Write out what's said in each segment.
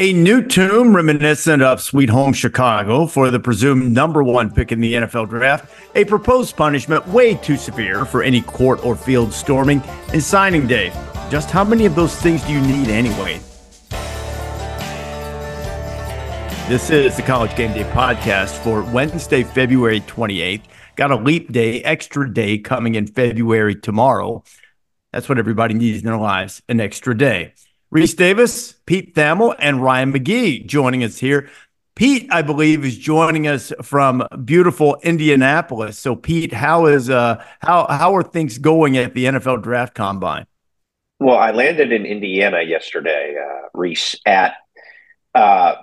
A new tomb reminiscent of Sweet Home Chicago for the presumed number one pick in the NFL draft. A proposed punishment way too severe for any court or field storming. And signing day. Just how many of those things do you need anyway? This is the College Game Day podcast for Wednesday, February 28th. Got a leap day, extra day coming in February tomorrow. That's what everybody needs in their lives an extra day. Rece Davis, Pete Thamel, and Ryan McGee joining us here. Pete, I believe, is joining us from beautiful Indianapolis. So, Pete, how is uh how how are things going at the NFL Draft Combine? Well, I landed in Indiana yesterday, uh, Rece, at uh,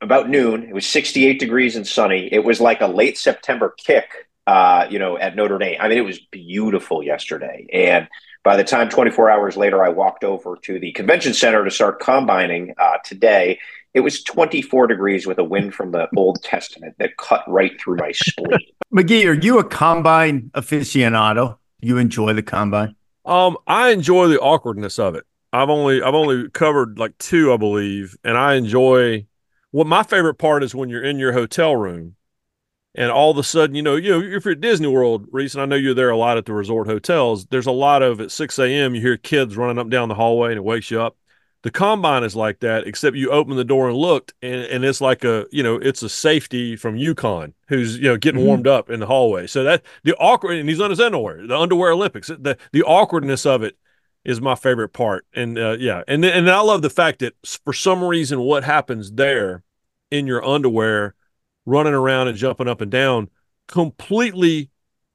about noon. It was 68 degrees and sunny. It was like a late September kick, uh, you know, at Notre Dame. I mean, it was beautiful yesterday, and by the time 24 hours later, I walked over to the convention center to start combining uh, today. It was 24 degrees with a wind from the Old Testament that cut right through my spleen. McGee, are you a combine aficionado? You enjoy the combine? Um, I enjoy the awkwardness of it. I've only I've only covered like two, I believe, and I enjoy. What my favorite part is when you're in your hotel room and all of a sudden, you know, you know, if you're at Disney World, Rece, I know you're there a lot at the resort hotels. There's a lot of at 6 a.m. You hear kids running up down the hallway, and it wakes you up. The combine is like that, except you open the door and looked, and, and it's like a, you know, it's a safety from UConn who's, you know, getting mm-hmm. warmed up in the hallway. So that the awkward, and he's on his underwear, the underwear Olympics. The the awkwardness of it is my favorite part, and uh, yeah, and and I love the fact that for some reason, what happens there in your underwear running around and jumping up and down completely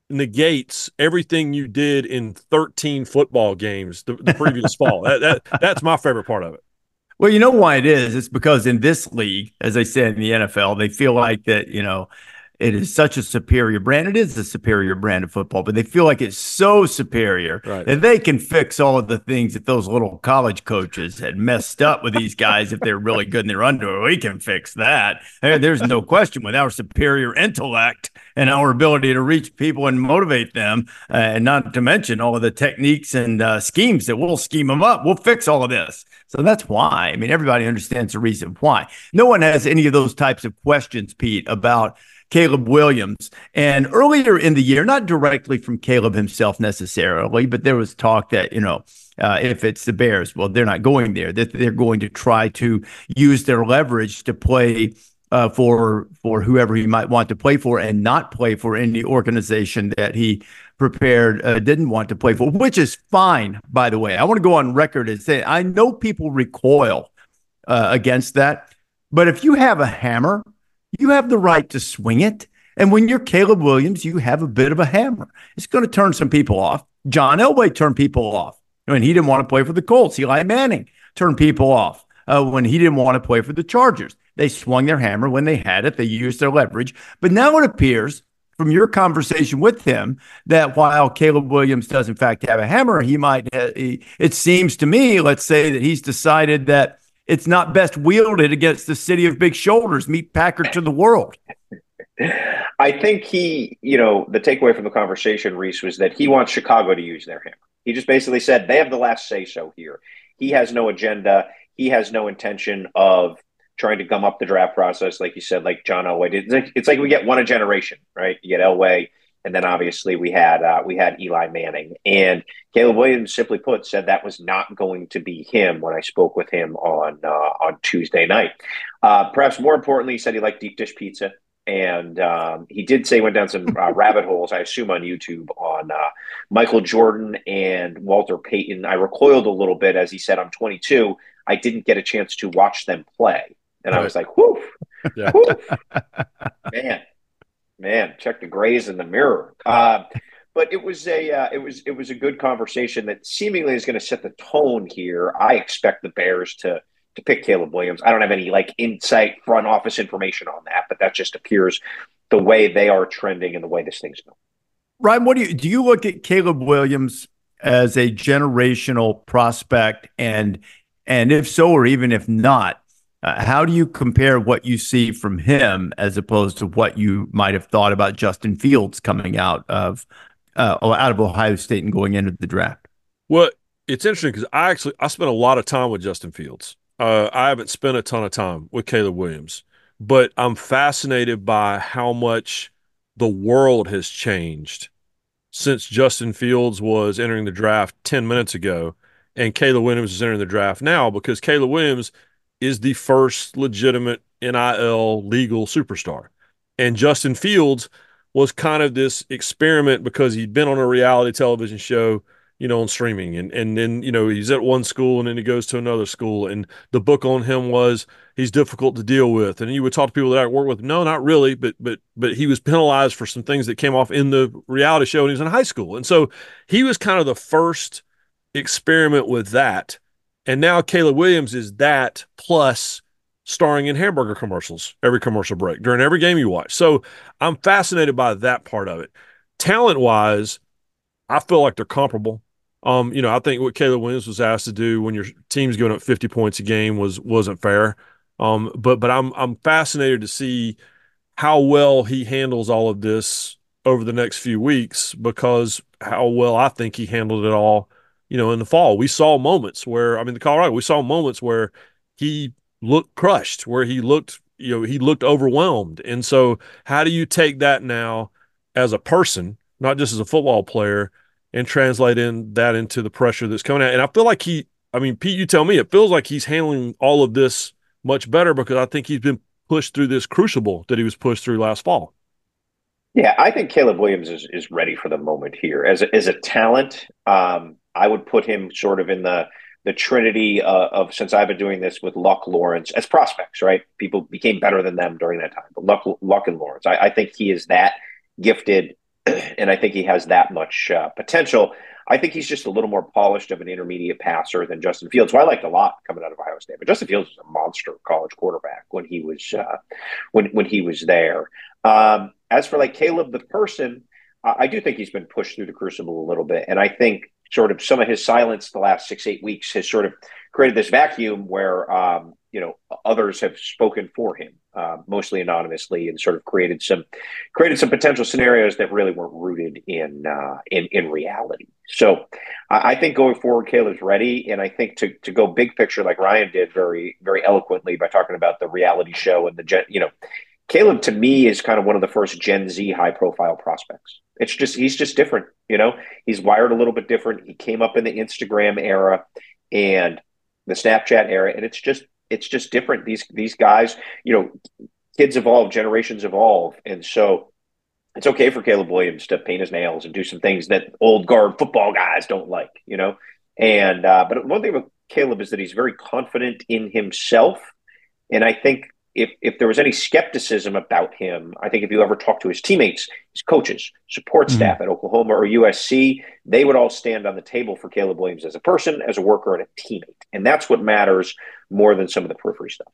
negates everything you did in 13 football games the, the previous fall. That, that that's my favorite part of it. Well, you know why it is? It's because in this league, as I said in the NFL, they feel like that, you know, it is such a superior brand. It is a superior brand of football, but they feel like it's so superior right. that they can fix all of the things that those little college coaches had messed up with these guys if they're really good in their underwear. We can fix that. There's no question with our superior intellect and our ability to reach people and motivate them, uh, and not to mention all of the techniques and uh, schemes that we'll scheme them up. We'll fix all of this. So that's why. I mean, everybody understands the reason why. No one has any of those types of questions, Pete, about Caleb Williams. And earlier in the year, not directly from Caleb himself necessarily, but there was talk that, you know, uh, if it's the Bears, well, they're not going there, that they're going to try to use their leverage to play. Uh, for for whoever he might want to play for, and not play for any organization that he prepared uh, didn't want to play for, which is fine. By the way, I want to go on record and say I know people recoil uh, against that, but if you have a hammer you have the right to swing it. And when you're Caleb Williams, you have a bit of a hammer. It's going to turn some people off. John Elway turned people off when he didn't want to play for the Colts. Eli Manning turned people off uh, when he didn't want to play for the Chargers. They swung their hammer when they had it. They used their leverage. But now it appears from your conversation with him that while Caleb Williams does in fact have a hammer, he might. He, it seems to me, let's say that he's decided that it's not best wielded against the city of big shoulders. Meet Packard to the world. I think he, you know, the takeaway from the conversation, Rece, was that he wants Chicago to use their hammer. He just basically said they have the last say so here. He has no agenda. He has no intention of trying to gum up the draft process, like you said, like John Elway did. It's like, it's like we get one a generation, right? You get Elway, and then obviously we had uh, we had Eli Manning and Caleb Williams. Simply put, said that was not going to be him when I spoke with him on uh, on Tuesday night. Uh, perhaps more importantly, he said he liked deep dish pizza, and um, he did say he went down some uh, rabbit holes. I assume on YouTube on uh, Michael Jordan and Walter Payton. I recoiled a little bit as he said, "I'm 22. I didn't get a chance to watch them play," and. I was like, "Whoo, yeah. man." Man, check the grays in the mirror. Uh, but it was a uh, it was it was a good conversation that seemingly is going to set the tone here. I expect the Bears to to pick Caleb Williams. I don't have any like insight front office information on that, but that just appears the way they are trending and the way this thing's going. Ryan, what do you do? You look at Caleb Williams as a generational prospect, and and if so, or even if not, uh, how do you compare what you see from him as opposed to what you might have thought about Justin Fields coming out of uh, out of Ohio State and going into the draft? Well, it's interesting because I actually I spent a lot of time with Justin Fields, uh, I haven't spent a ton of time with Caleb Williams, but I'm fascinated by how much the world has changed since Justin Fields was entering the draft 10 minutes ago and Caleb Williams is entering the draft now because Caleb Williams is the first legitimate NIL legal superstar. And Justin Fields was kind of this experiment because he'd been on a reality television show you know, on streaming. And and then, you know, he's at one school and then he goes to another school. And the book on him was he's difficult to deal with. And you would talk to people that I work with, no, not really, but but but he was penalized for some things that came off in the reality show when he was in high school. And so he was kind of the first experiment with that. And now Caleb Williams is that plus starring in hamburger commercials every commercial break during every game you watch. So I'm fascinated by that part of it. Talent wise, I feel like they're comparable. Um, you know, I think what Caleb Williams was asked to do when your team's going up 50 points a game was wasn't fair. Um, but but I'm I'm fascinated to see how well he handles all of this over the next few weeks because how well I think he handled it all, you know, in the fall. We saw moments where I mean the Colorado, we saw moments where he looked crushed, where he looked, you know, he looked overwhelmed. And so how do you take that now as a person, not just as a football player, and translate in that into the pressure that's coming out. And I feel like he, I mean, Pete, you tell me, it feels like he's handling all of this much better because I think he's been pushed through this crucible that he was pushed through last fall. Yeah, I think Caleb Williams is, is ready for the moment here as a, as a talent. Um, I would put him sort of in the the trinity uh, of since I've been doing this with Luck Lawrence as prospects, right? People became better than them during that time, but Luck, Luck and Lawrence, I, I think he is that gifted and I think he has that much uh, potential. I think he's just a little more polished of an intermediate passer than Justin Fields, who I liked a lot coming out of Ohio State. But Justin Fields was a monster college quarterback when he was uh, when when he was there. Um, as for like Caleb the person, I do think he's been pushed through the crucible a little bit, and I think sort of some of his silence the last six eight weeks has sort of created this vacuum where um, you know others have spoken for him, uh, mostly anonymously, and sort of created some created some potential scenarios that really weren't rooted in uh, in in reality. So I think going forward, Caleb's ready, and I think to to go big picture like Ryan did very very eloquently by talking about the reality show and the gen, you know. Caleb to me is kind of one of the first Gen Z high profile prospects. It's just he's just different, you know. He's wired a little bit different. He came up in the Instagram era and the Snapchat era, and it's just it's just different. These these guys, you know, kids evolve, generations evolve, and so it's okay for Caleb Williams to paint his nails and do some things that old guard football guys don't like, you know. And uh, but one thing about Caleb is that he's very confident in himself, and I think if if there was any skepticism about him, I think if you ever talk to his teammates, his coaches, support mm-hmm. staff at Oklahoma or USC, they would all stand on the table for Caleb Williams as a person, as a worker, and a teammate, and that's what matters more than some of the periphery stuff.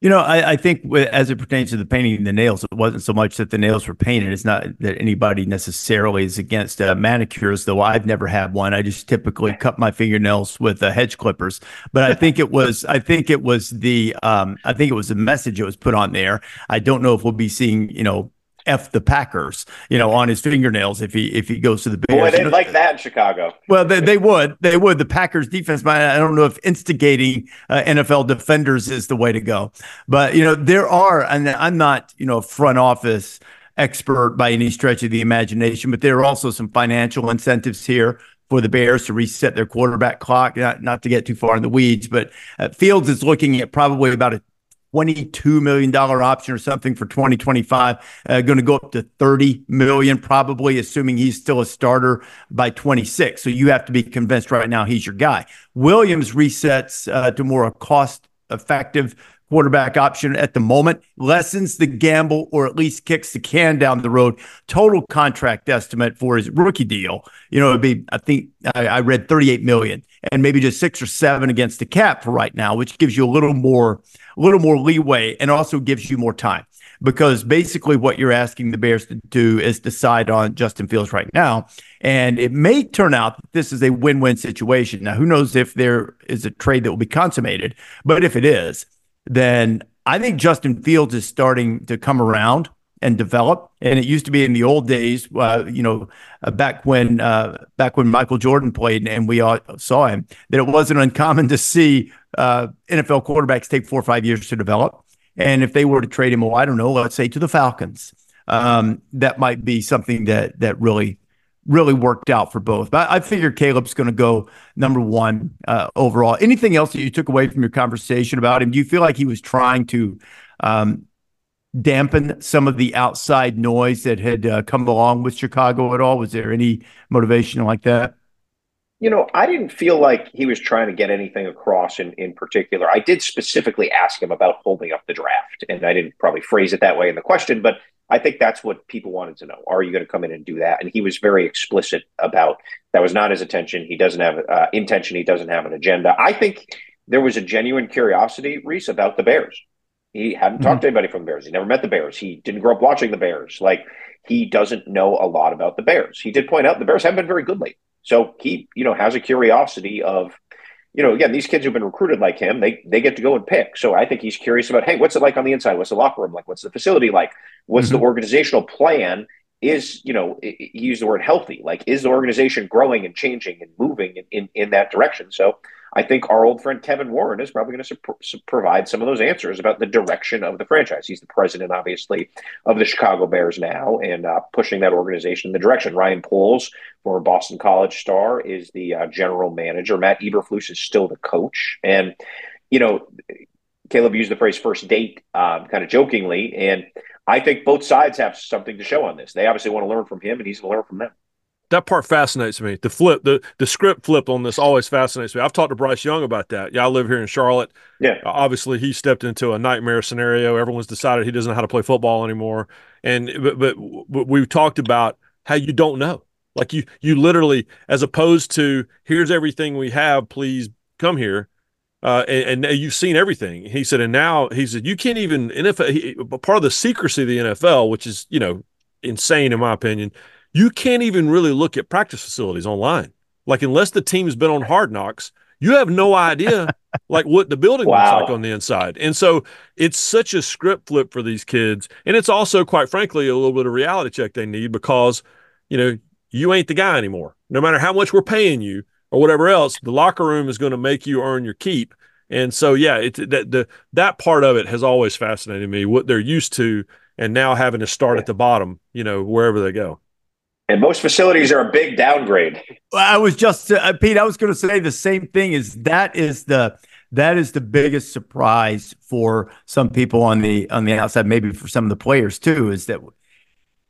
You know, I, I, think as it pertains to the painting the nails, it wasn't so much that the nails were painted. It's not that anybody necessarily is against uh, manicures, though I've never had one. I just typically cut my fingernails with uh, hedge clippers. But I think it was, I think it was the, um, I think it was the message that was put on there. I don't know if we'll be seeing, you know, f the Packers, you know, on his fingernails if he if he goes to the Bears. Boy, they like that in Chicago. Well, they, they would, they would. The Packers defense, but I don't know if instigating uh, NFL defenders is the way to go. But you know, there are, and I'm not, you know, front office expert by any stretch of the imagination, but there are also some financial incentives here for the Bears to reset their quarterback clock. Not, not to get too far in the weeds, but uh, Fields is looking at probably about a $22 million option or something for 2025, uh, going to go up to 30 million, probably assuming he's still a starter by 26. So you have to be convinced right now he's your guy. Williams resets uh, to more a cost effective quarterback option at the moment, lessens the gamble or at least kicks the can down the road. Total contract estimate for his rookie deal, you know, it'd be, I think I, I read 38 million and maybe just six or seven against the cap for right now, which gives you a little more a little more leeway and also gives you more time because basically what you're asking the Bears to do is decide on Justin Fields right now. And it may turn out that this is a win win situation. Now, who knows if there is a trade that will be consummated, but if it is, then I think Justin Fields is starting to come around and develop. And it used to be in the old days, uh, you know, uh, back when uh, back when Michael Jordan played and we all saw him, that it wasn't uncommon to see uh, NFL quarterbacks take four or five years to develop. And if they were to trade him, well, I don't know, let's say to the Falcons, um, that might be something that that really really worked out for both. But I figure Caleb's going to go number one uh, overall. Anything else that you took away from your conversation about him? Do you feel like he was trying to um, dampen some of the outside noise that had uh, come along with Chicago at all? Was there any motivation like that? You know, I didn't feel like he was trying to get anything across in, in particular. I did specifically ask him about holding up the draft, and I didn't probably phrase it that way in the question, but I think that's what people wanted to know. Are you going to come in and do that? And he was very explicit about that was not his intention. He doesn't have uh, intention. He doesn't have an agenda. I think there was a genuine curiosity, Rece, about the Bears. He hadn't mm-hmm. talked to anybody from the Bears. He never met the Bears. He didn't grow up watching the Bears. Like he doesn't know a lot about the Bears. He did point out the Bears haven't been very good lately. So he, you know, has a curiosity of, you know, again, these kids who've been recruited like him, they they get to go and pick. So I think he's curious about, hey, what's it like on the inside? What's the locker room like? What's the facility like? What's mm-hmm. the organizational plan? Is you know, he used the word healthy. Like, is the organization growing and changing and moving in, in, in that direction? So I think our old friend Kevin Warren is probably going to su- provide some of those answers about the direction of the franchise. He's the president, obviously, of the Chicago Bears now and uh, pushing that organization in the direction. Ryan Poles, former Boston College star, is the uh, general manager. Matt Eberflus is still the coach. And, you know, Caleb used the phrase first date um, kind of jokingly. And I think both sides have something to show on this. They obviously want to learn from him, and he's going to learn from them that part fascinates me. The flip, the the script flip on this always fascinates me. I've talked to Bryce Young about that. Yeah, I live here in Charlotte. Yeah. Uh, obviously, he stepped into a nightmare scenario. Everyone's decided he doesn't know how to play football anymore. And but, but, but we've talked about how you don't know. Like you you literally, as opposed to here's everything we have, please come here. Uh, and, and, you've seen everything. He said, and now he said you can't even NFL. He, part of the secrecy of the NFL, which is you know insane in my opinion, you can't even really look at practice facilities online. Like unless the team's been on hard knocks, you have no idea like what the building wow. looks like on the inside. And so it's such a script flip for these kids. And it's also, quite frankly, a little bit of reality check they need because, you know, you ain't the guy anymore. No matter how much we're paying you or whatever else, the locker room is going to make you earn your keep. And so, yeah, it's that the that part of it has always fascinated me. What they're used to, and now having to start at the bottom, you know, wherever they go. And most facilities are a big downgrade. Well, I was just uh, Pete. I was going to say the same thing. Is that is the that is the biggest surprise for some people on the on the outside, maybe for some of the players too. Is that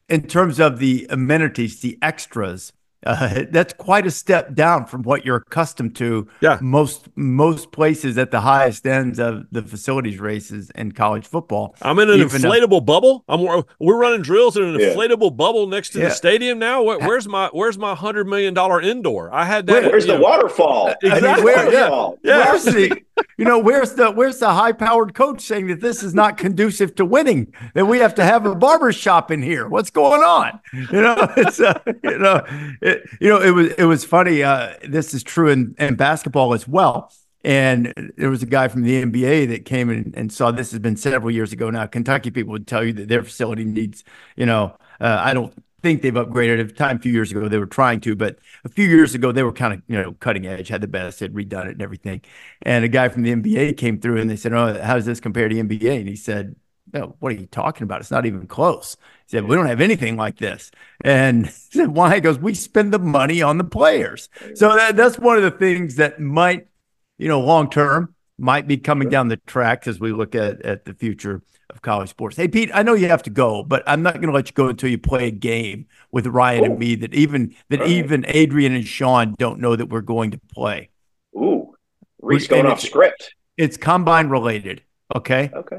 in terms of the amenities, the extras, uh, that's quite a step down from what you're accustomed to. Yeah. Most most places at the highest ends of the facilities races in college football. I'm in an inflatable though, bubble. I'm we're running drills in an yeah. inflatable bubble next to yeah. the stadium now. where's my where's my hundred million dollar indoor? I had that. where's the know, waterfall? Exactly. I mean, where, yeah. yeah. Where's the you know where's the where's the high powered coach saying that this is not conducive to winning? That we have to have a barber shop in here. What's going on? You know, it's uh, you know. It, you know, it was it was funny. Uh, this is true in, in basketball as well. And there was a guy from the NBA that came in and saw this has been several years ago now. Kentucky people would tell you that their facility needs, you know, uh, I don't think they've upgraded. At the time, a few years ago, they were trying to, but a few years ago, they were kind of, you know, cutting edge, had the best, had redone it and everything. And a guy from the NBA came through and they said, Oh, how does this compare to NBA? And he said, no, what are you talking about? It's not even close. He said, we don't have anything like this. And he said, why? He goes, we spend the money on the players. So that, that's one of the things that might, you know, long term might be coming down the tracks as we look at, at the future of college sports. Hey, Pete, I know you have to go, but I'm not going to let you go until you play a game with Ryan Ooh. and me that even that even Adrian and Sean don't know that we're going to play. Ooh, Rece going off script. It's combine related. Okay. Okay.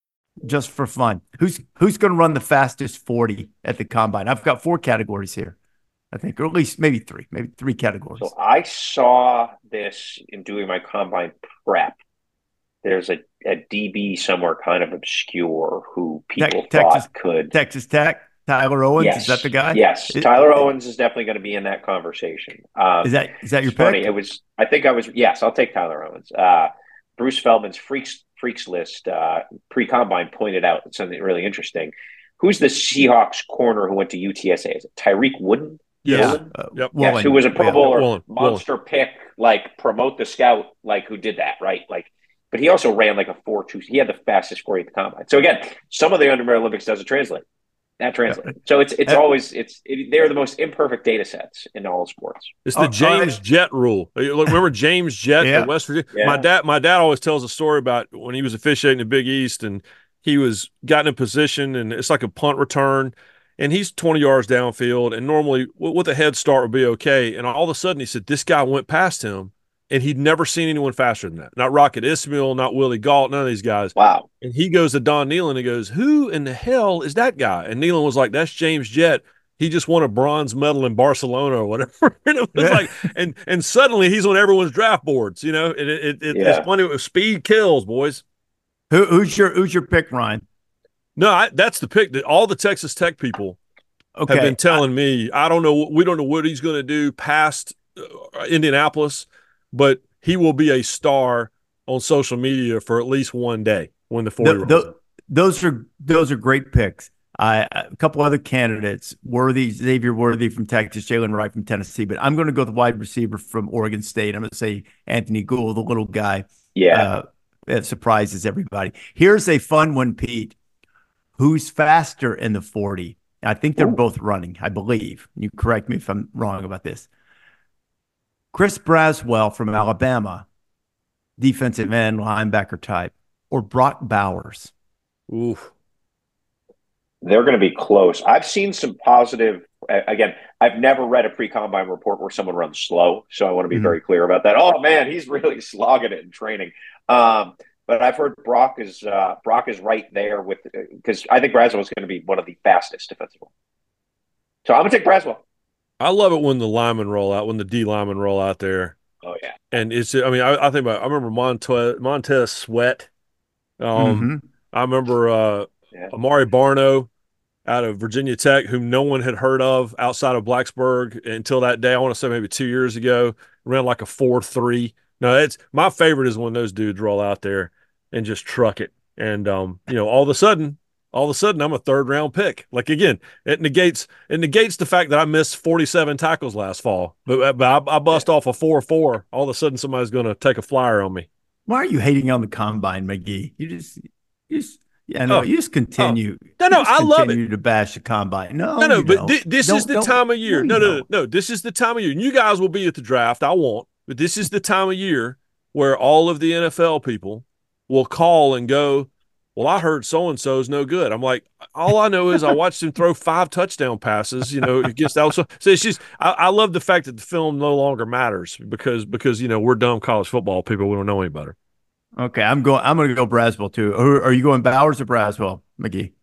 just for fun. Who's who's going to run the fastest 40 at the combine? I've got four categories here. I think, or at least maybe three, maybe three categories. So I saw this in doing my combine prep. there's a, a DB somewhere kind of obscure who people Te- thought Texas- could. Texas Tech, Tyler Owens. yes, Is that the guy? Yes, Is- Tyler Owens is definitely going to be in that conversation. Um, Is that is that your it's funny. pick? It was. I think I was. Yes, I'll take Tyler Owens. Uh, Bruce Feldman's freaks freaks list uh, pre combine pointed out something really interesting. Who's the Seahawks corner who went to UTSA? Is it Tariq Wooden? Yes. Woolen? Uh, Yep. Woolen. Yes, who was a Pro Yeah. Bowler, Woolen, Woolen. monster pick, like promote the scout, like who did that, right? Like, but he also ran like a four two. He had the fastest forty at the combine. So again, some of the Under Olympics doesn't translate. That translates. So it's it's always it's it, they're the most imperfect data sets in all sports. It's Oh, the James I- Jett rule. Look, Remember James Jett Yeah. at West Virginia? Yeah. My dad, my dad always tells a story about when he was officiating the Big East and he was got in a position and it's like a punt return and he's 20 yards downfield and normally with a head start would be okay. And all of a sudden he said this guy went past him and he'd never seen anyone faster than that. Not Rocket Ismail, not Willie Gault, none of these guys. Wow. And he goes to Don Nehlen and goes, Who in the hell is that guy? And Nealon was like, That's James Jett. He just won a bronze medal in Barcelona or whatever. and it was Yeah. like, and and suddenly he's on everyone's draft boards, you know. And it, it, it Yeah. it's funny. Speed kills, boys. Who, who's your who's your pick, Ryan? No, I, that's the pick that all the Texas Tech people Okay, have been telling me. I don't know. We don't know what he's going to do past uh, Indianapolis, but he will be a star on social media for at least one day when the four Th- year th- those are those are great picks. I a couple other candidates: Worthy, Xavier Worthy from Texas, Jaylen Wright from Tennessee. But I'm going to go with the wide receiver from Oregon State. I'm going to say Anthony Gould, the little guy. Yeah. Uh, that surprises everybody. Here's a fun one, Pete. Who's faster in the 40? I think they're Ooh. both running, I believe. You correct me if I'm wrong about this. Chris Braswell from Alabama, defensive end, linebacker type, or Brock Bowers. Oof. they're going to be close. I've seen some positive. Again, I've never read a pre-combine report where someone runs slow, so I want to be Mhm. very clear about that. Oh man, he's really slogging it in training. Um, but I've heard Brock is uh, Brock is right there with because I think Braswell is going to be one of the fastest defensive. So I'm gonna take Braswell. I love it when the linemen roll out, when the D linemen roll out there. Oh yeah, And it's, I mean, I, I think about, I remember Montez, Montez Sweat. Um, Mhm. I remember uh, Yeah. Amare Barno out of Virginia Tech, whom no one had heard of outside of Blacksburg until that day. I want to say maybe two years ago, ran like a 4 3. No, it's my favorite is when those dudes roll out there and just truck it. And, um, you know, all of a sudden, all of a sudden I'm a third round pick. Like again, it negates it negates the fact that I missed 47 tackles last fall, but, uh, but I, I bust off a 4 4. All of a sudden somebody's going to take a flyer on me. Why are you hating on the combine, McGee? You just, you just, yeah, no, Oh. you just continue. Oh. No, no, I love it. continue to bash the combine. No, No, no, but don't. thi- this Don't- is the time of year. no, No, no, no, no. This is the time of year. And you guys will be at the draft. I won't. But this is the time of year where all of the NFL people will call and go, Well, I heard so and so's no good. I'm like, all I know is I watched him throw five touchdown passes, you know, against also. So it's just I, I love the fact that the film no longer matters because because you know we're dumb college football people. We don't know any better. Okay, I'm going. I'm going to go Braswell too. Are you going Bowers or Braswell, McGee?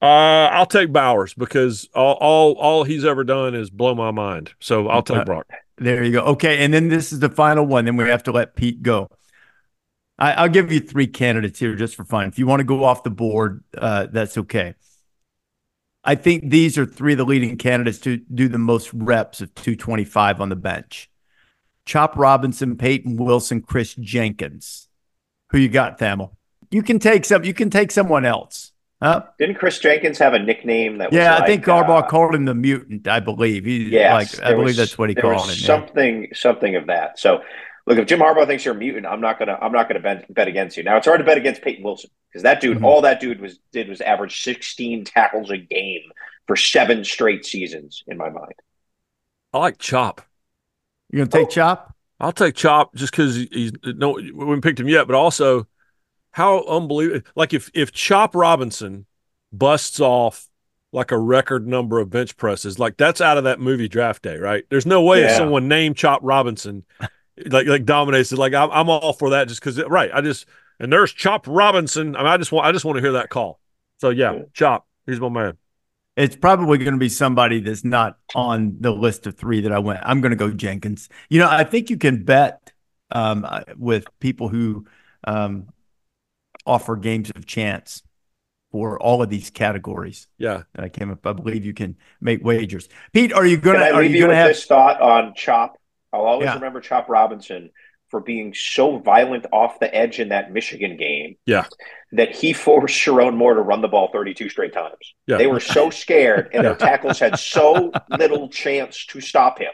Uh, I'll take Bowers because all all all he's ever done is blow my mind. So I'll take Uh, Brock. There you go. Okay, and then this is the final one. Then we have to let Pete go. I, I'll give you three candidates here just for fun. If you want to go off the board, uh, that's okay. I think these are three of the leading candidates to do the most reps of 225 on the bench. Chop Robinson, Payton Wilson, Kris Jenkins. Who you got, Thamel? You can take some. You can take someone else. Huh? didn't Kris Jenkins have a nickname that? Was Yeah, I think Harbaugh uh, called him the mutant. I believe he. Yes, like I believe was- that's what he called him. it. yeah. Something, something of that. So, look, if Jim Harbaugh thinks you're a mutant, I'm not gonna, I'm not gonna bet, bet against you. Now, it's hard to bet against Payton Wilson because that dude, Mhm. all that dude was did was average 16 tackles a game for seven straight seasons. In my mind, I like Chop. You gonna take Chop? I'll take Chop just because he's no we haven't picked him yet, but also how unbelievable! Like if if Chop Robinson busts off like a record number of bench presses, like that's out of that movie Draft Day, right? There's no way if someone named Chop Robinson like like dominates it. Like I'm I'm all for that just because right. I just and there's Chop Robinson. I mean, I just want I just want to hear that call. So yeah, Yeah. Chop, he's my man. It's probably going to be somebody that's not on the list of three that I went. I'm going to go Jenkins. You know, I think you can bet um, uh, with people who um, offer games of chance for all of these categories. Yeah. And I came up, I believe you can make wagers. Pete, are you going to, Can I are you you going to with have, this thought on Chop? I'll always Yeah. remember Chop Robinson for being so violent off the edge in that Michigan game Yeah. that he forced Sherrone Moore to run the ball 32 straight times. Yeah. They were so scared, and their tackles had so little chance to stop him.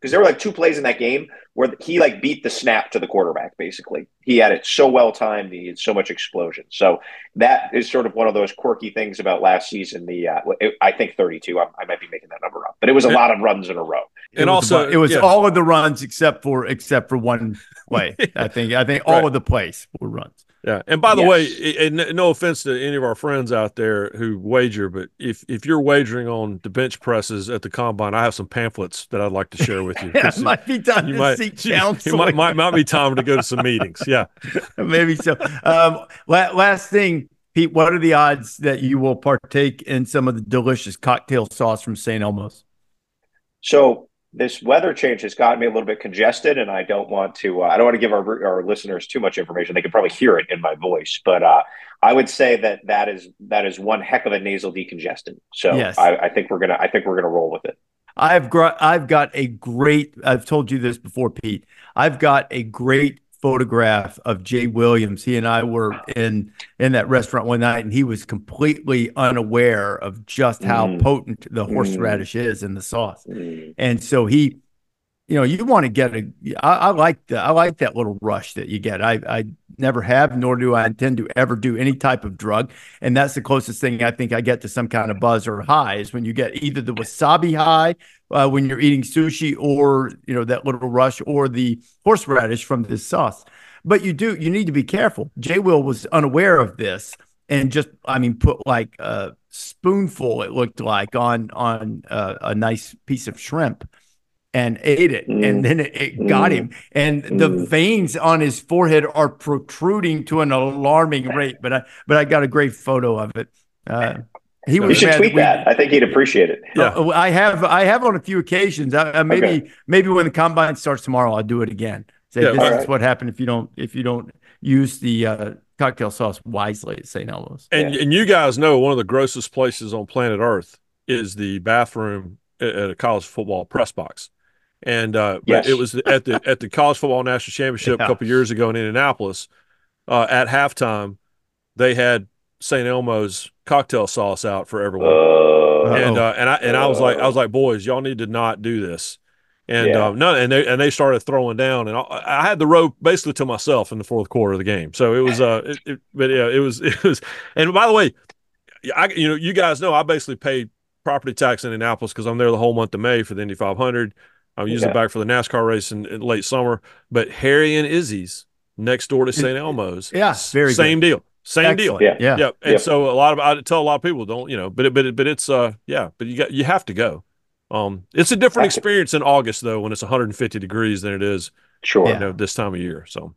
Because there were like two plays in that game where he like beat the snap to the quarterback. Basically, he had it so well timed. He had so much explosion. So that is sort of one of those quirky things about last season. The uh, it- I think 32. I, I might be making that number up, but it was a lot of runs in a row. it And was also- bu- it was yeah. all of the runs except for, except for one play. I think, I think all Right. of the plays were runs. Yeah, and by the Yes. way, i- and no offense to any of our friends out there who wager, but if if you're wagering on the bench presses at the combine, I have some pamphlets that I'd like to share with you. Yeah, 'Cause it might be time you to might, seek you- counsel. it might, might might be time to go to some meetings. Yeah, Maybe so. Um, last thing, Pete, what are the odds that you will partake in some of the delicious cocktail sauce from St. Elmo's? So this weather change has gotten me a little bit congested, and I don't want to. Uh, I don't want to give our our listeners too much information. They can probably hear it in my voice, but uh, I would say that that is that is one heck of a nasal decongestant. So Yes. I, I think we're gonna I think we're gonna roll with it. I've got I've got a great I've told you this before, Pete. I've got a great photograph of Jay Williams. He and I were in in that restaurant one night and he was completely unaware of just how Mm. potent the Mm. horseradish is in the sauce. Mm. And so he you know, you want to get a I, I like the I like that little rush that you get. I I never have, nor do I intend to ever do any type of drug. And that's the closest thing I think I get to some kind of buzz or high is when you get either the wasabi high uh, when you're eating sushi or, you know, that little rush or the horseradish from this sauce. But you do, you need to be careful. Jay Will was unaware of this and just, I mean, put like a spoonful, it looked like on, on uh, a nice piece of shrimp and ate it. Mm. And then it, it got Mm. him. And the Mm. veins on his forehead are protruding to an alarming rate. But I, but I got a great photo of it. Uh, he You was You should tweet we- that. I think he'd appreciate it. Yeah. uh, I have I have on a few occasions. I, uh, maybe Okay. maybe when the combine starts tomorrow, I'll do it again. Say Yeah, this all is right. what happened if you don't if you don't use the uh, cocktail sauce wisely at St. Elmo's. and and you guys know one of the grossest places on planet Earth is the bathroom at at a college football press box. And uh, but Yes. it was at the at the college football national championship Yeah. a couple years ago in Indianapolis. Uh, at halftime, they had St. Elmo's cocktail sauce out for everyone. Uh, and uh, and I and I was like I was like boys y'all need to not do this and Yeah. uh, no and they and they started throwing down and I, I had the rope basically to myself in the fourth quarter of the game so it was uh it, it, but yeah it was it was and by the way I you know you guys know I basically paid property tax in Indianapolis because I'm there the whole month of May for the Indy 500 I'm using it Yeah. back for the NASCAR race in, in late summer but Harry and Izzy's next door to St. Elmo's Yeah, very good. same deal same deal Excellent. Yeah. Yeah. And Yep. so a lot of I tell a lot of people don't, you know, but it, but it, but it's uh yeah, but you got you have to go. Um it's a different experience in August though when it's 150 degrees than it is, sure. you know, this time of year. So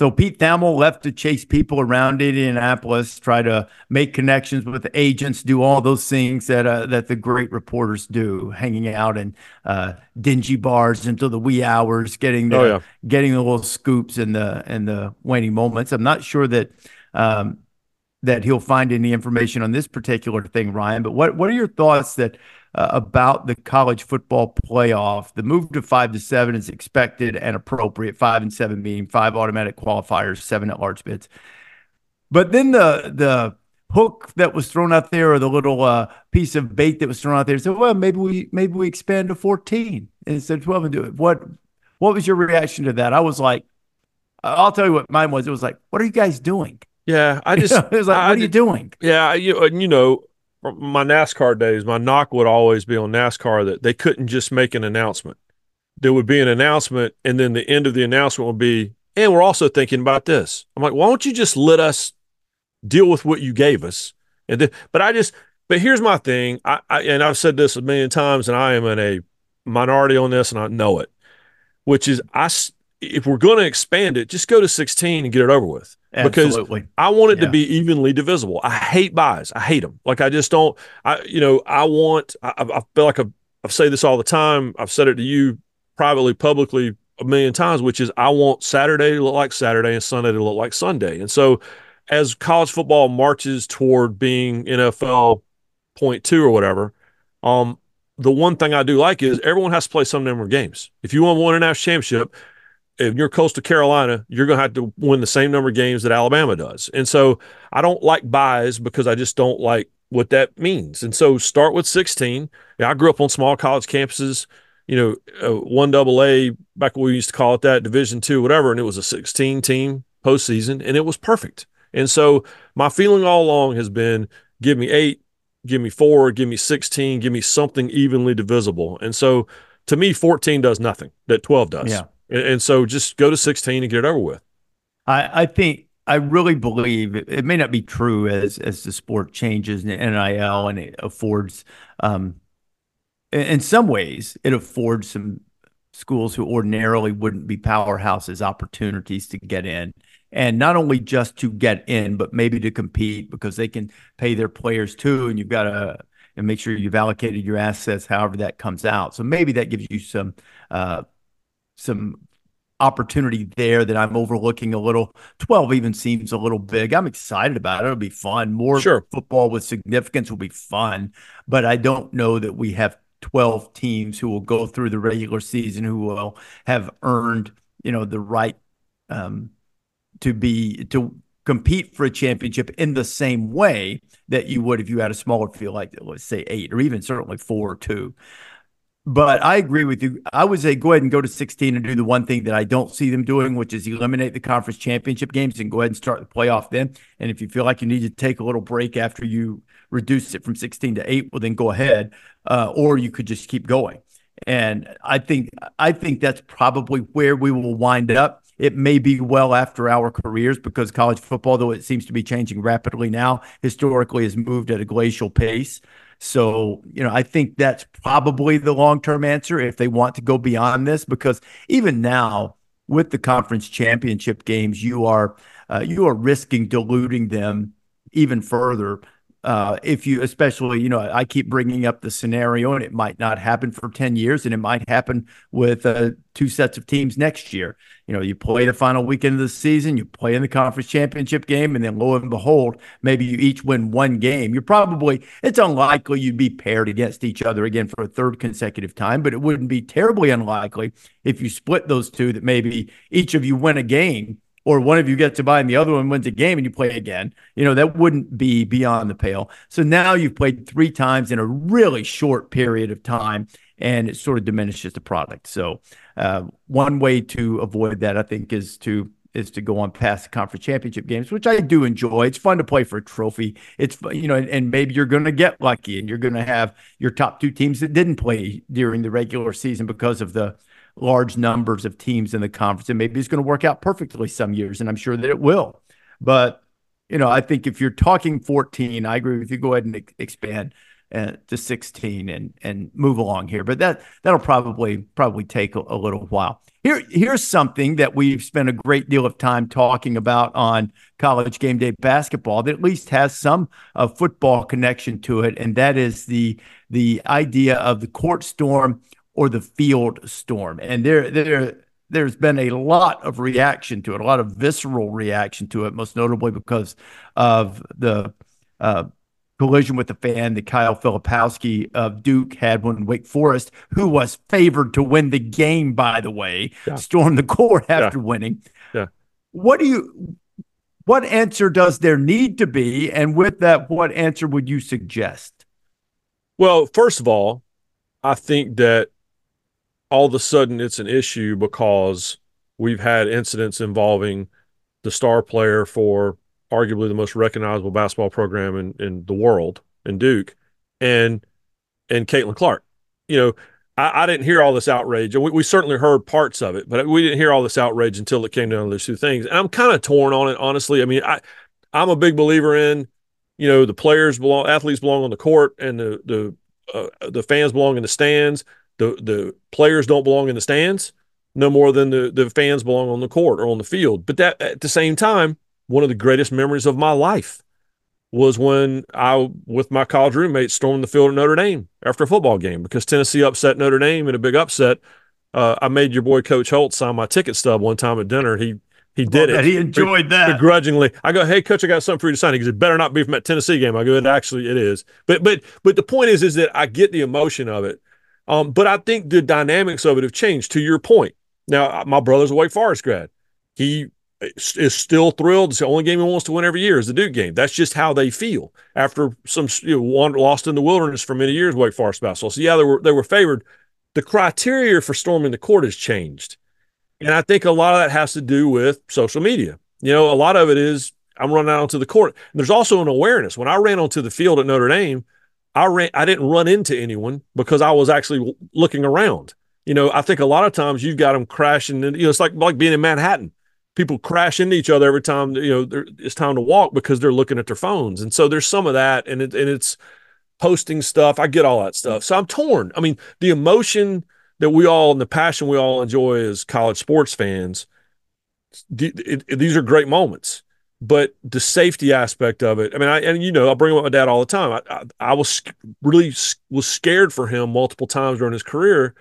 So Pete Thamel left to chase people around Indianapolis, try to make connections with agents, do all those things that uh, that the great reporters do, hanging out in uh, dingy bars until the wee hours, getting the Oh, yeah. getting the little scoops in the in the waning moments. I'm not sure that um, that he'll find any information on this particular thing, Ryan. But what what are your thoughts that uh, about the college football playoff? The move to five to seven is expected and appropriate. Five and seven meaning five automatic qualifiers, seven at large bids. But then the the hook that was thrown out there, or the little uh, piece of bait that was thrown out there, said, "Well, maybe we maybe we expand to fourteen instead of twelve and do it." What what was your reaction to that? I was like, I'll tell you what mine was. It was like, "What are you guys doing?" yeah, I just it was like, I "What are you doing?" Yeah, you and you know, my NASCAR days, my knock would always be on NASCAR that they couldn't just make an announcement. There would be an announcement, and then the end of the announcement would be, and we're also thinking about this. I'm like, why don't you just let us deal with what you gave us? And then, but I just, but here's my thing. I, I and I've said this a million times, and I am in a minority on this, and I know it, which is I If we're going to expand it, just go to 16 and get it over with. Because I want it Yeah. to be evenly divisible. I hate buys. I hate them. Like I just don't. I you know I want. I, I I feel like I've, I've said this all the time. I've said it to you privately, publicly a million times, which is I want Saturday to look like Saturday and Sunday to look like Sunday. And so as college football marches toward being NFL point two or whatever, um, the one thing I do like is everyone has to play some number of games. If you want to win a national championship, if you're Coastal Carolina, you're going to have to win the same number of games that Alabama does. And so I don't like buys because I just don't like what that means. And so start with 16. I grew up on small college campuses, you know, uh, one double A back when we used to call it that, Division two, whatever, and it was a 16 team postseason, and it was perfect. And so my feeling all along has been give me eight, give me four, give me 16, give me something evenly divisible. And so to me, 14 does nothing that 12 does. Yeah. And, and so just go to 16 and get it over with. I, I think I really believe it, it, may not be true as as the sport changes in NIL and it affords um in, in some ways it affords some schools who ordinarily wouldn't be powerhouses opportunities to get in and not only just to get in, but maybe to compete because they can pay their players too, and you've got to and make sure you've allocated your assets however that comes out. So maybe that gives you some uh, some opportunity there that I'm overlooking a little. 12 even seems a little big. I'm excited about it. It'll be fun. More sure. football with significance will be fun, but I don't know that we have 12 teams who will go through the regular season who will have earned, you know, the right um, to be to compete for a championship in the same way that you would if you had a smaller field like let's say eight or even certainly four or two. But I agree with you. I would say go ahead and go to 16 and do the one thing that I don't see them doing, which is eliminate the conference championship games and go ahead and start the playoff then. And if you feel like you need to take a little break after you reduce it from 16 to eight, well, then go ahead. Uh, or you could just keep going. And I think I think that's probably where we will wind up. It may be well after our careers because college football, though it seems to be changing rapidly now, historically has moved at a glacial pace. So, you know, I think that's probably the long term answer if they want to go beyond this, because even now with the conference championship games, you are uh, you are risking diluting them even further uh, if you especially you know i keep bringing up the scenario and it might not happen for 10 years and it might happen with uh, two sets of teams next year. You know you play the final weekend of the season you play in the conference championship game and then lo and behold maybe you each win one game. You're probably it's unlikely you'd be paired against each other again for a third consecutive time but it wouldn't be terribly unlikely if you split those two that maybe each of you win a game or one of you gets to buy and the other one wins a game and you play again, you know, that wouldn't be beyond the pale. So now you've played three times in a really short period of time and it sort of diminishes the product. So uh, one way to avoid that, I think, is to is to go on past the conference championship games, which I do enjoy. It's fun to play for a trophy. It's you know, and, and maybe you're going to get lucky, and you're going to have your top two teams that didn't play during the regular season because of the large numbers of teams in the conference. And maybe it's going to work out perfectly some years, and I'm sure that it will. But, you know, I think if you're talking 14, I agree with you. Go ahead and expand uh, to 16 and and move along here. But that that'll probably probably take a, a, little while. Here here's something that we've spent a great deal of time talking about on college game day basketball that at least has some uh, football connection to it, and that is the the idea of the court storm or the field storm. And there, there, there's been a lot of reaction to it, a lot of visceral reaction to it, most notably because of the uh, collision with the fan that Kyle Filipowski of Duke had when Wake Forest, who was favored to win the game, by the way, yeah. stormed the court after yeah. winning. Yeah. What do you? What answer does there need to be? And with that, what answer would you suggest? Well, first of all, I think that all of a sudden it's an issue because we've had incidents involving the star player for arguably the most recognizable basketball program in, in the world in Duke and and Caitlin Clark. You know, I, I didn't hear all this outrage. We, we certainly heard parts of it, but we didn't hear all this outrage until it came down to those two things. And I'm kind of torn on it, honestly. I mean, I I'm a big believer in, you know, the players belong, athletes belong on the court, and the the uh, the fans belong in the stands the the players don't belong in the stands no more than the the fans belong on the court or on the field. But that at the same time, one of the greatest memories of my life was when I, with my college roommates, stormed the field at Notre Dame after a football game because Tennessee upset Notre Dame in a big upset Uh, I made your boy Coach Holtz sign my ticket stub one time at dinner. He he did it. He enjoyed that begrudgingly. I go, "Hey, coach, I got something for you to sign." He goes, "It better not be from that Tennessee game." I go, "It actually it is." But but but the point is, is that I get the emotion of it. Um, but I think the dynamics of it have changed. To your point, now my brother's a Wake Forest grad. He is still thrilled. It's the only game he wants to win every year is the Duke game. That's just how they feel after some you know, one lost in the wilderness for many years. Wake Forest basketball. So yeah, they were they were favored. The criteria for storming the court has changed. And I think a lot of that has to do with social media. You know, a lot of it is I'm running out onto the court. And there's also an awareness. When I ran onto the field at Notre Dame, I ran I didn't run into anyone because I was actually looking around. You know, I think a lot of times you've got them crashing and you know, it's like like being in Manhattan. People crash into each other every time, you know, it's time to walk because they're looking at their phones. And so there's some of that and it, and it's posting stuff. I get all that stuff. So I'm torn. I mean, the emotion that we all and the passion we all enjoy as college sports fans, it, it, these are great moments. But the safety aspect of it, I mean, I and you know, I bring up my dad all the time. I, I, I was really was scared for him multiple times during his career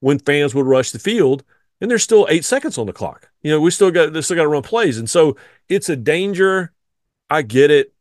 when fans would rush the field, and there's still eight seconds on the clock. You know, we still got they still got to run plays, and so it's a danger. I get it.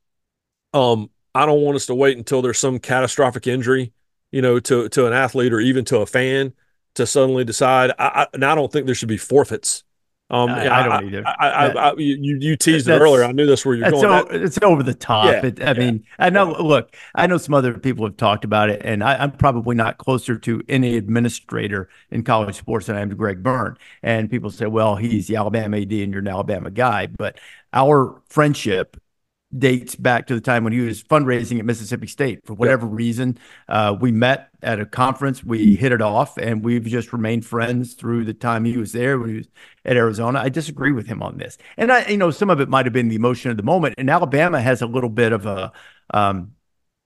Um, I don't want us to wait until there's some catastrophic injury, you know, to to an athlete or even to a fan to suddenly decide. I, I, and I don't think there should be forfeits. Um, I, I don't either. I, I, you, you teased it earlier. I knew this where you're going. that, it's over the top. Yeah, it, I yeah, mean, I know. Yeah. Look, I know some other people have talked about it, and I, am probably not closer to any administrator in college sports than I am to Greg Byrne. And people say, "Well, he's the Alabama AD, and you're an Alabama guy." But our friendship dates back to the time when he was fundraising at Mississippi State. For whatever yep. reason, uh, we met at a conference, we hit it off, and we've just remained friends through the time he was there when he was at Arizona. I disagree with him on this, and I, you know, some of it might have been the emotion of the moment. And Alabama has a little bit of a, um,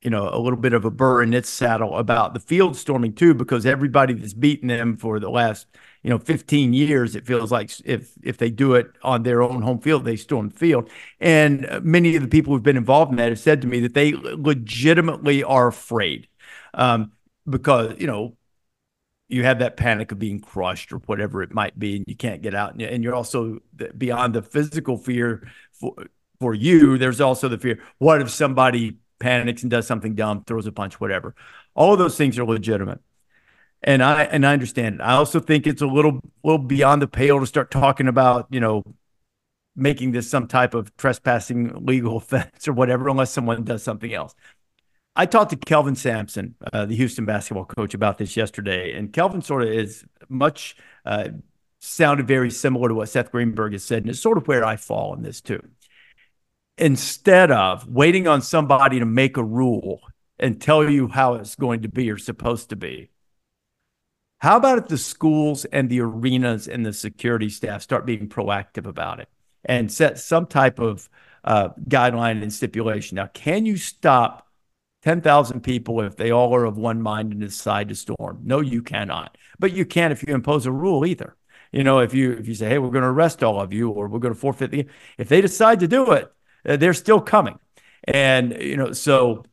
you know, a little bit of a burr in its saddle about the field storming too, because everybody that's beaten them for the last you know 15 years it feels like if if they do it on their own home field they storm the field. And many of the people who've been involved in that have said to me that they legitimately are afraid um, because you know you have that panic of being crushed or whatever it might be and you can't get out. And you're also beyond the physical fear for for you there's also the fear what if somebody panics and does something dumb throws a punch whatever all of those things are legitimate and I and I understand it. I also think it's a little little beyond the pale to start talking about you know making this some type of trespassing legal offense or whatever, unless someone does something else. I talked to Kelvin Sampson, uh, the Houston basketball coach, about this yesterday, and Kelvin sort of is much uh, sounded very similar to what Seth Greenberg has said, and it's sort of where I fall in this too. Instead of waiting on somebody to make a rule and tell you how it's going to be or supposed to be, how about if the schools and the arenas and the security staff start being proactive about it and set some type of uh, guideline and stipulation? Now, can you stop 10,000 people if they all are of one mind and decide to storm? No, you cannot. But you can if you impose a rule either. You know, if you if you say, "Hey, we're going to arrest all of you," or "We're going to forfeit the," if they decide to do it, uh, they're still coming. And you know, so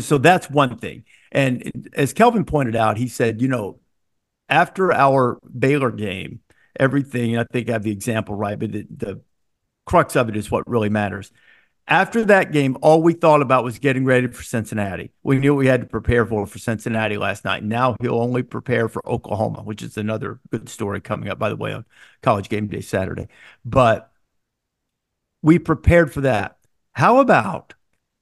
so that's one thing. And as Kelvin pointed out, he said, you know, after our Baylor game, everything, I think I have the example right, but the, the crux of it is what really matters. After that game, all we thought about was getting ready for Cincinnati. We knew we had to prepare for for Cincinnati last night. Now he'll only prepare for Oklahoma, which is another good story coming up, by the way, on College Game Day Saturday. But we prepared for that. How about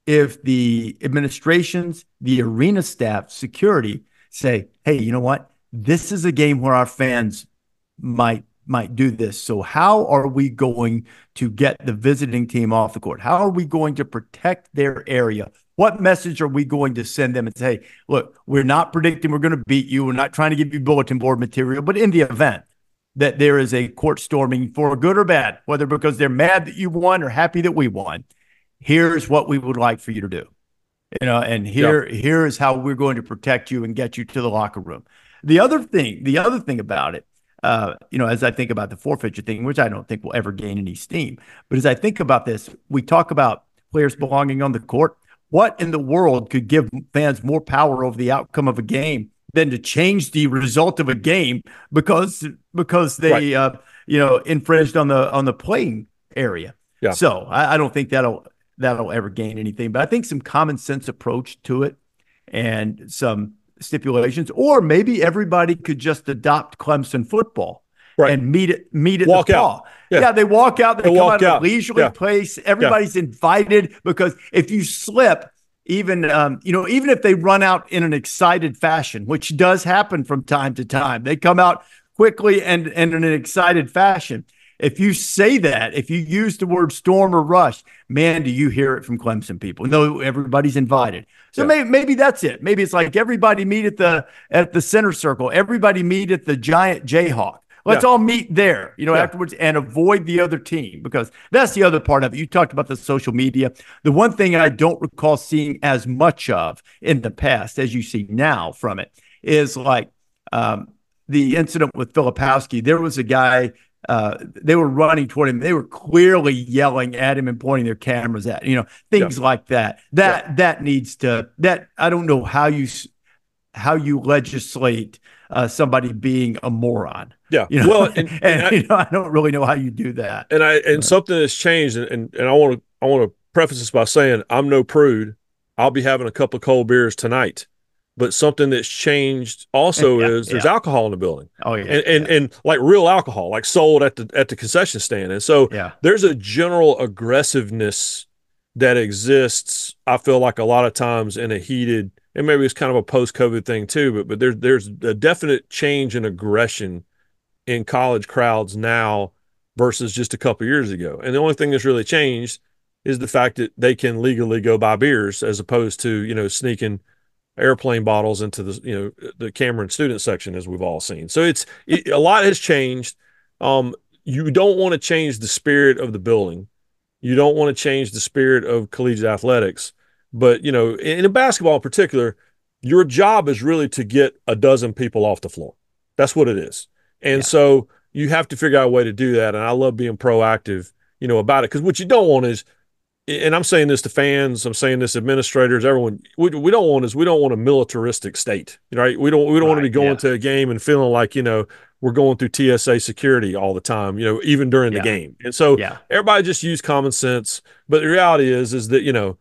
if the administrations, the arena staff, security say, hey, you know what? This is a game where our fans might might do this. So how are we going to get the visiting team off the court? How are we going to protect their area? What message are we going to send them and say, look, we're not predicting we're going to beat you. We're not trying to give you bulletin board material, but in the event that there is a court storming for good or bad, whether because they're mad that you won or happy that we won, here's what we would like for you to do. You know and here yep. here's how we're going to protect you and get you to the locker room. The other thing the other thing about it uh, you know as i think about the forfeiture thing which i don't think will ever gain any steam but as i think about this we talk about players belonging on the court. What in the world could give fans more power over the outcome of a game than to change the result of a game because because they right. uh, you know infringed on the on the playing area. Yeah. So I, I don't think that'll that'll ever gain anything. But I think some common sense approach to it and some stipulations, or maybe everybody could just adopt Clemson football. Right. And meet it, meet it. Walk out. Yeah. yeah. they walk out. They, they come out, out. a leisurely yeah. place. Everybody's yeah. invited because if you slip, even um, you know, even if they run out in an excited fashion, which does happen from time to time, they come out quickly and, and in an excited fashion. If you say that, if you use the word storm or rush, man, do you hear it from Clemson people? No, everybody's invited. So yeah. maybe maybe that's it. Maybe it's like everybody meet at the at the center circle. Everybody meet at the giant Jayhawk. Let's yeah. all meet there, you know, yeah. afterwards and avoid the other team because that's the other part of it. You talked about the social media. The one thing I don't recall seeing as much of in the past as you see now from it is like um, the incident with Filipowski. There was a guy uh, they were running toward him. They were clearly yelling at him and pointing their cameras at you know things yeah. like that. That yeah. that needs to that I don't know how you how you legislate uh, somebody being a moron. Yeah. You know? Well, and, and, and I, you know I don't really know how you do that. And I and but. something has changed, and and I want to I want to preface this by saying I'm no prude. I'll be having a couple of cold beers tonight. But something that's changed also yeah, is there's yeah. alcohol in the building. Oh yeah, and and, yeah. and like real alcohol, like sold at the at the concession stand. And so yeah. there's a general aggressiveness that exists. I feel like a lot of times in a heated, and maybe it's kind of a post-COVID thing too. But but there's there's a definite change in aggression in college crowds now versus just a couple years ago. And the only thing that's really changed is the fact that they can legally go buy beers as opposed to you know sneaking airplane bottles into the you know the Cameron student section as we've all seen. So it's it, a lot has changed. Um, you don't want to change the spirit of the building. You don't want to change the spirit of collegiate athletics. But you know, in, in basketball in particular, your job is really to get a dozen people off the floor. That's what it is. And yeah. so you have to figure out a way to do that. And I love being proactive, you know, about it. Because what you don't want is and I'm saying this to fans, I'm saying this administrators, everyone. We, we don't want is we don't want a militaristic state, right? We don't we don't right, want to be going yeah. to a game and feeling like you know we're going through TSA security all the time, you know, even during yeah. the game. And so yeah. everybody just use common sense. But the reality is is that you know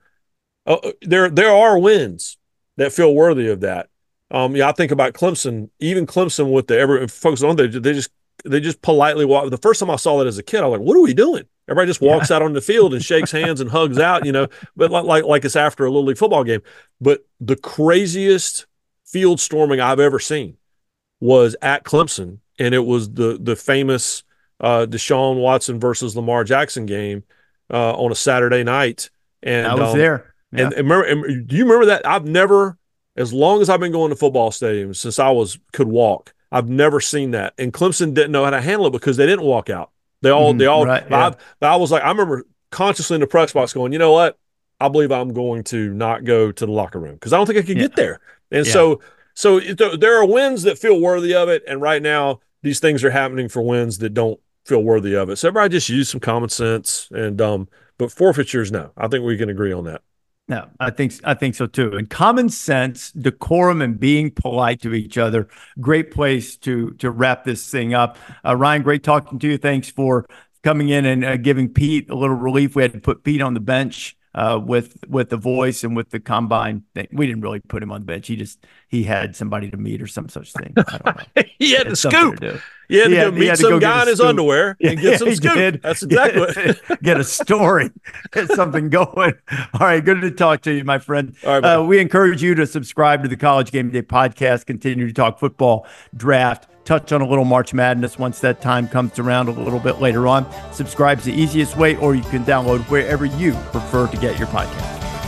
uh, uh, there there are wins that feel worthy of that. Um, yeah, I think about Clemson, even Clemson with the ever folks on there, they just they just politely walk. The first time I saw that as a kid, I was like, "What are we doing?" Everybody just walks yeah. out on the field and shakes hands and hugs out, you know, but like, like like it's after a little league football game. But the craziest field storming I've ever seen was at Clemson, and it was the the famous uh, Deshaun Watson versus Lamar Jackson game uh, on a Saturday night. And I was um, there. Yeah. And, and, remember, and do you remember that? I've never, as long as I've been going to football stadiums since I was could walk, I've never seen that. And Clemson didn't know how to handle it because they didn't walk out. They all, mm, they all, right, yeah. I, I was like, I remember consciously in the press box going, you know what? I believe I'm going to not go to the locker room because I don't think I can yeah. get there. And yeah. so, so there are wins that feel worthy of it. And right now, these things are happening for wins that don't feel worthy of it. So everybody just use some common sense and, um, but forfeitures, no, I think we can agree on that. No, I think I think so too. And common sense, decorum, and being polite to each other. Great place to to wrap this thing up. Uh, Ryan, great talking to you. Thanks for coming in and uh, giving Pete a little relief. We had to put Pete on the bench uh, with with the voice and with the combine thing. We didn't really put him on the bench. He just he had somebody to meet or some such thing. I don't know. he had, had the scoop. He had, he to, had, meet some to guy in his underwear and get some scoop. Did. That's exactly what. get a story, get something going. All right, good to talk to you, my friend. Right, uh, we encourage you to subscribe to the College Game Day podcast. Continue to talk football, draft touch on a little March Madness once that time comes around a little bit later on. Subscribe's the easiest way, or you can download wherever you prefer to get your podcast.